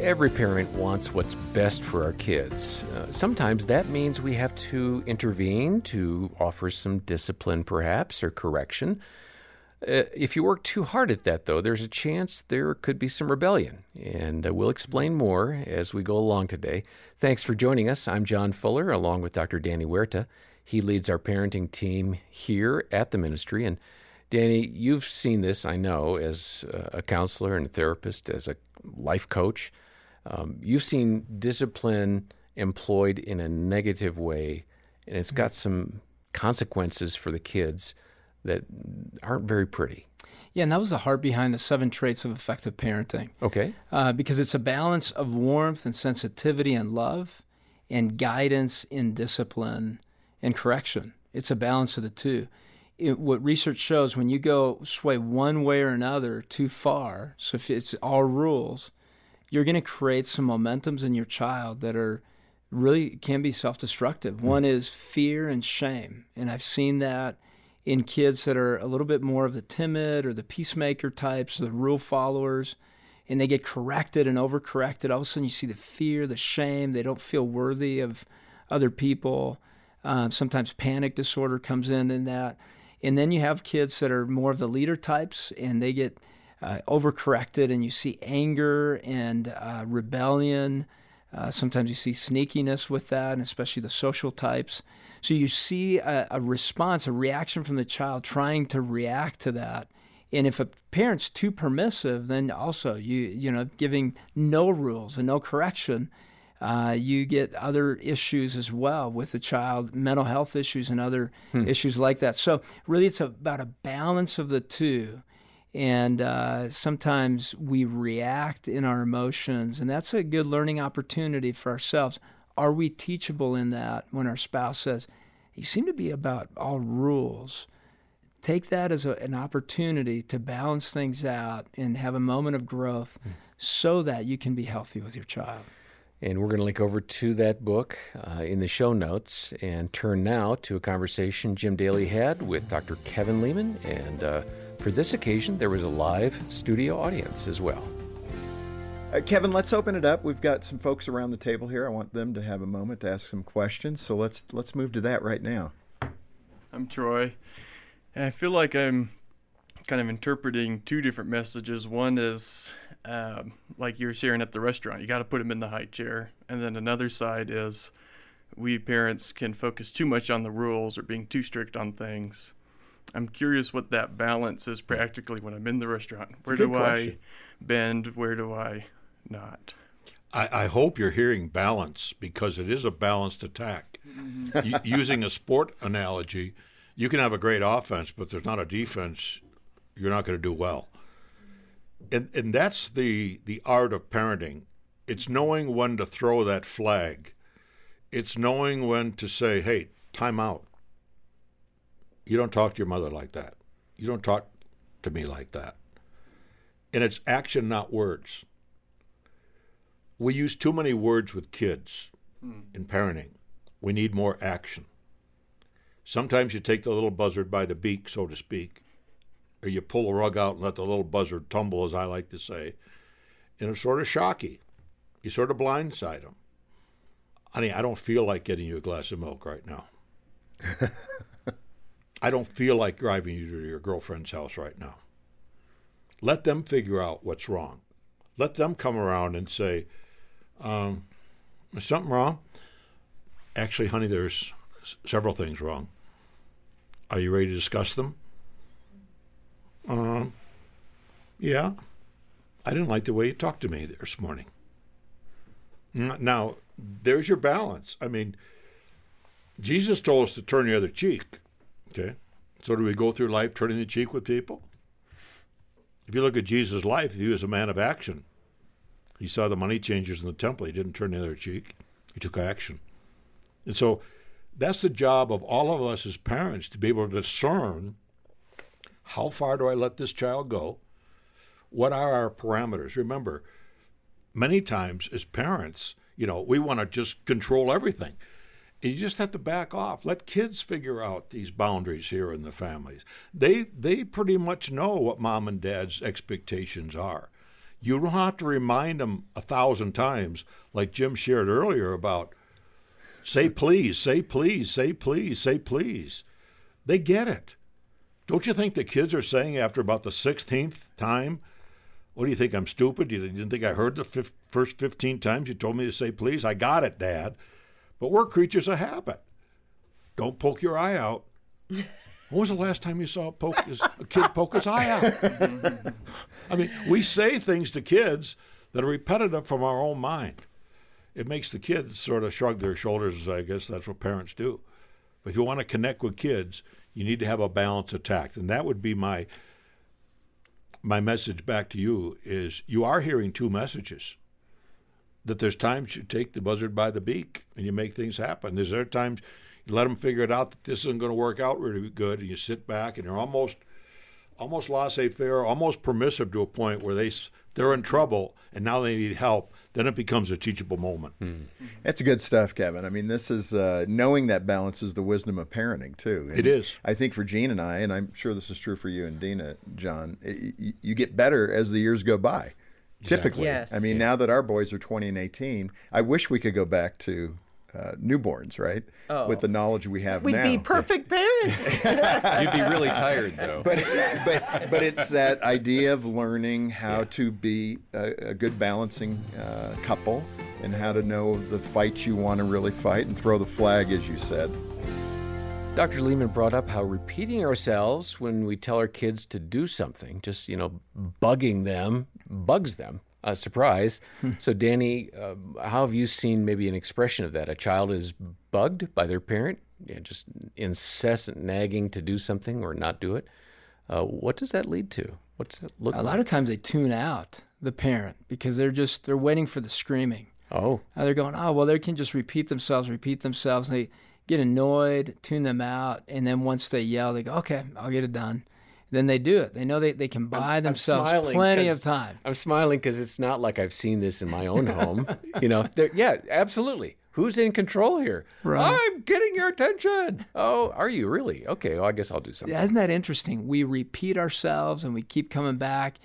Every parent wants what's best for our kids. Uh, sometimes that means we have to intervene to offer some discipline, perhaps, or correction. Uh, if you work too hard at that, though, there's a chance there could be some rebellion. And uh, we'll explain more as we go along today. Thanks for joining us. I'm John Fuller, along with Dr. Danny Huerta. He leads our parenting team here at the ministry. And Danny, you've seen this, I know, as a counselor and a therapist, as a life coach. Um, you've seen discipline employed in a negative way, and it's got some consequences for the kids that aren't very pretty. Yeah, and that was the heart behind the seven traits of effective parenting. Okay. Uh, because it's a balance of warmth and sensitivity and love and guidance in discipline and correction. It's a balance of the two. It, what research shows when you go sway one way or another too far, so if it's all rules, you're going to create some momentums in your child that are really can be self-destructive. Mm. One is fear and shame, and I've seen that in kids that are a little bit more of the timid or the peacemaker types, the rule followers, and they get corrected and overcorrected. All of a sudden, you see the fear, the shame. They don't feel worthy of other people. Um, sometimes panic disorder comes in in that. And then you have kids that are more of the leader types, and they get uh, overcorrected, and you see anger and uh, rebellion. Uh, sometimes you see sneakiness with that, and especially the social types. So you see a, a, response, a reaction from the child trying to react to that. And if a parent's too permissive, then also you you know giving no rules and no correction, uh, you get other issues as well with the child, mental health issues and other hmm. issues like that. So really, it's about a balance of the two and uh, sometimes we react in our emotions, and that's a good learning opportunity for ourselves. Are we teachable in that when our spouse says, You seem to be about all rules? Take that as a, an opportunity to balance things out and have a moment of growth mm. so that you can be healthy with your child. And we're going to link over to that book uh, in the show notes and turn now to a conversation Jim Daly had with Dr. Kevin Leman and uh, for this occasion, there was a live studio audience as well. Uh, Kevin, let's open it up. We've got some folks around the table here. I want them to have a moment to ask some questions. So let's let's move to that right now. I'm Troy, and I feel like I'm kind of interpreting two different messages. One is um, like you're sharing at the restaurant, you got to put them in the high chair, and then another side is we parents can focus too much on the rules or being too strict on things I'm curious what that balance is practically when I'm in the restaurant. Where do question. I bend? Where do I not? I, I, hope you're hearing balance because it is a balanced attack. Mm-hmm. using a sport analogy, you can have a great offense, but there's not a defense, you're not going to do well. And and that's the the art of parenting. It's knowing when to throw that flag. It's knowing when to say, "Hey, time out." You don't talk to your mother like that. You don't talk to me like that. And it's action, not words. We use too many words with kids hmm. in parenting. We need more action. Sometimes you take the little buzzard by the beak, so to speak, or you pull a rug out and let the little buzzard tumble, as I like to say, and it's sort of shocky. You sort of blindside them. Honey, I don't feel like getting you a glass of milk right now. I don't feel like driving you to your girlfriend's house right now. Let them figure out what's wrong. Let them come around and say, um, is something wrong? Actually, honey, there's several things wrong. Are you ready to discuss them? Um, yeah. I didn't like the way you talked to me this morning. Now, there's your balance. I mean, Jesus told us to turn the other cheek. Okay. So do we go through life turning the cheek with people? If you look at Jesus' life, he was a man of action. He saw the money changers in the temple. He didn't turn the other cheek. He took action. And so that's the job of all of us as parents to be able to discern how far do I let this child go? What are our parameters? Remember, many times as parents, you know, we want to just control everything you just have to back off. Let kids figure out these boundaries here in the families. They they pretty much know what mom and dad's expectations are. You don't have to remind them a thousand times, like Jim shared earlier about say please, say please, say please, say please. They get it. Don't you think the kids are saying after about the 16th time, what do you think? I'm stupid? You didn't think I heard the first 15 times you told me to say please? I got it, Dad. But we're creatures of habit. Don't poke your eye out. When was the last time you saw a, poke his, a kid poke his eye out? I mean, we say things to kids that are repetitive from our own mind. It makes the kids sort of shrug their shoulders. I guess that's what parents do. But if you want to connect with kids, you need to have a balanced attack, and that would be my my message back to you is you are hearing two messages. That there's times you take the buzzard by the beak and you make things happen. There's other times you let them figure it out that this isn't going to work out really good, and you sit back and you're almost almost laissez-faire, almost permissive to a point where they they're in trouble and now they need help then it becomes a teachable moment. Mm. That's good stuff, Kevin. I mean, this is uh, knowing that balance is the wisdom of parenting too. And it is. I think for Jean and I, and I'm sure this is true for you and Dena, John. It, you get better as the years go by. Exactly. Typically, yes. I mean, now that our boys are 20 and 18, I wish we could go back to uh, newborns, right? Oh. With the knowledge we have We'd now. We'd be perfect parents. You'd be really tired, though. But, but, but it's that idea of learning how yeah. to be a, a good balancing uh, couple and how to know the fights you want to really fight and throw the flag, as you said. Dr. Leman brought up how repeating ourselves when we tell our kids to do something, just, you know, bugging them, bugs them a surprise. Hmm. So, Danny, uh, how have you seen maybe an expression of that? A child is bugged by their parent, yeah, just incessant nagging to do something or not do it. Uh, what does that lead to? What's that look? A like? lot of times they tune out the parent because they're just they're waiting for the screaming. Oh, uh, they're going, oh well, they can just repeat themselves, repeat themselves. And they get annoyed, tune them out, and then once they yell, they go, okay, I'll get it done then they do it. They know they, they can buy I'm, themselves I'm plenty of time. I'm smiling because it's not like I've seen this in my own home. you know, yeah, absolutely. Who's in control here? Right. I'm getting your attention. Oh, are you really? Okay, well, I guess I'll do something. Yeah, isn't that interesting? We repeat ourselves and we keep coming back.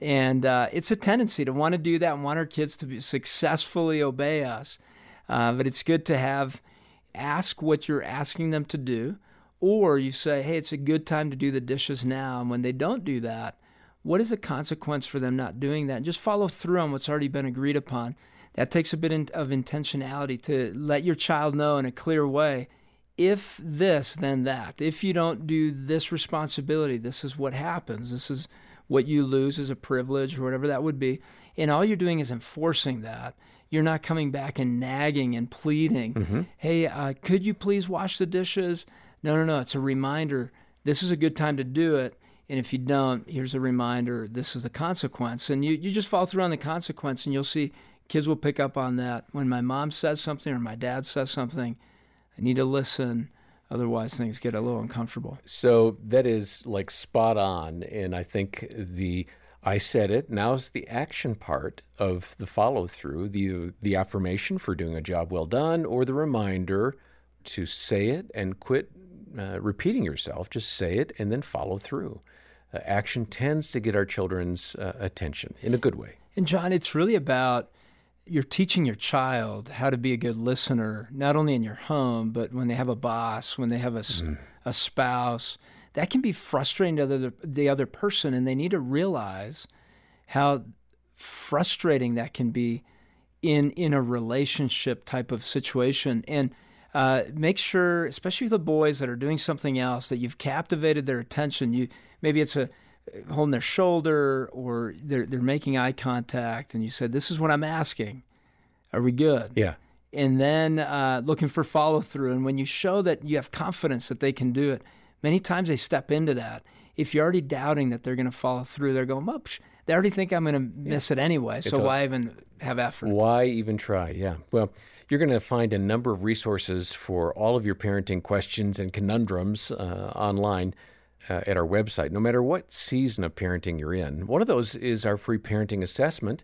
And uh, it's a tendency to want to do that and want our kids to be, successfully obey us. Uh, but it's good to have ask what you're asking them to do or you say, hey, it's a good time to do the dishes now. And when they don't do that, what is the consequence for them not doing that? just follow through on what's already been agreed upon. That takes a bit of intentionality to let your child know in a clear way if this, then that. If you don't do this responsibility, this is what happens. This is what you lose as a privilege or whatever that would be. And all you're doing is enforcing that. You're not coming back and nagging and pleading. Mm-hmm. Hey, uh, could you please wash the dishes? No, no, no. It's a reminder. This is a good time to do it. And if you don't, here's a reminder. This is the consequence. And you, you just fall through on the consequence, and you'll see kids will pick up on that. When my mom says something or my dad says something, I need to listen. Otherwise, things get a little uncomfortable. So that is like spot on. And I think the I said it. Now's the action part of the follow through, the the affirmation for doing a job well done, or the reminder to say it and quit uh, repeating yourself. Just say it and then follow through. Uh, action tends to get our children's uh, attention in a good way. And John, it's really about you're teaching your child how to be a good listener, not only in your home, but when they have a boss, when they have a, mm. a spouse. That can be frustrating to the, the other person, and they need to realize how frustrating that can be in in a relationship type of situation. And uh, make sure, especially the boys that are doing something else, that you've captivated their attention. You maybe it's a holding their shoulder or they're they're making eye contact, and you said, "This is what I'm asking. Are we good?" Yeah. And then uh, looking for follow through, and when you show that you have confidence that they can do it, many times they step into that. If you're already doubting that they're going to follow through, they're going, "Well, they already think I'm going to miss yeah. it anyway. So a, why even have effort? Why even try? Yeah. Well, you're going to find a number of resources for all of your parenting questions and conundrums uh, online. Uh, at our website, no matter what season of parenting you're in. One of those is our free parenting assessment.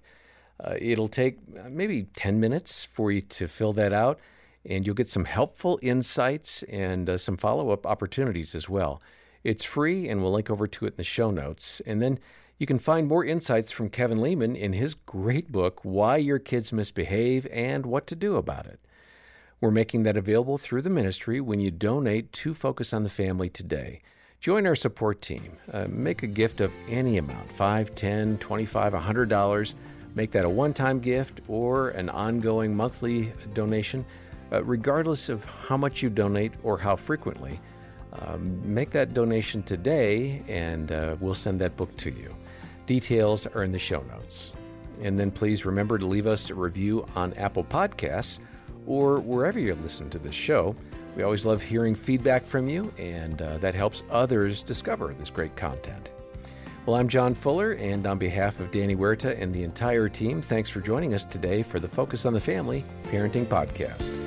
Uh, it'll take uh, maybe 10 minutes for you to fill that out, and you'll get some helpful insights and uh, some follow up opportunities as well. It's free, and we'll link over to it in the show notes. And then You can find more insights from Kevin Leman in his great book, Why Your Kids Misbehave and What to Do About It. We're making that available through the ministry when you donate to Focus on the Family today. Join our support team. Uh, make a gift of any amount 5 10 25 $100. Make that a one time gift or an ongoing monthly donation. Uh, regardless of how much you donate or how frequently, um, make that donation today and uh, we'll send that book to you. Details are in the show notes. And then please remember to leave us a review on Apple Podcasts or wherever you listen to this show. We always love hearing feedback from you, and uh, that helps others discover this great content. Well, I'm John Fuller, and on behalf of Danny Huerta and the entire team, thanks for joining us today for the Focus on the Family Parenting Podcast.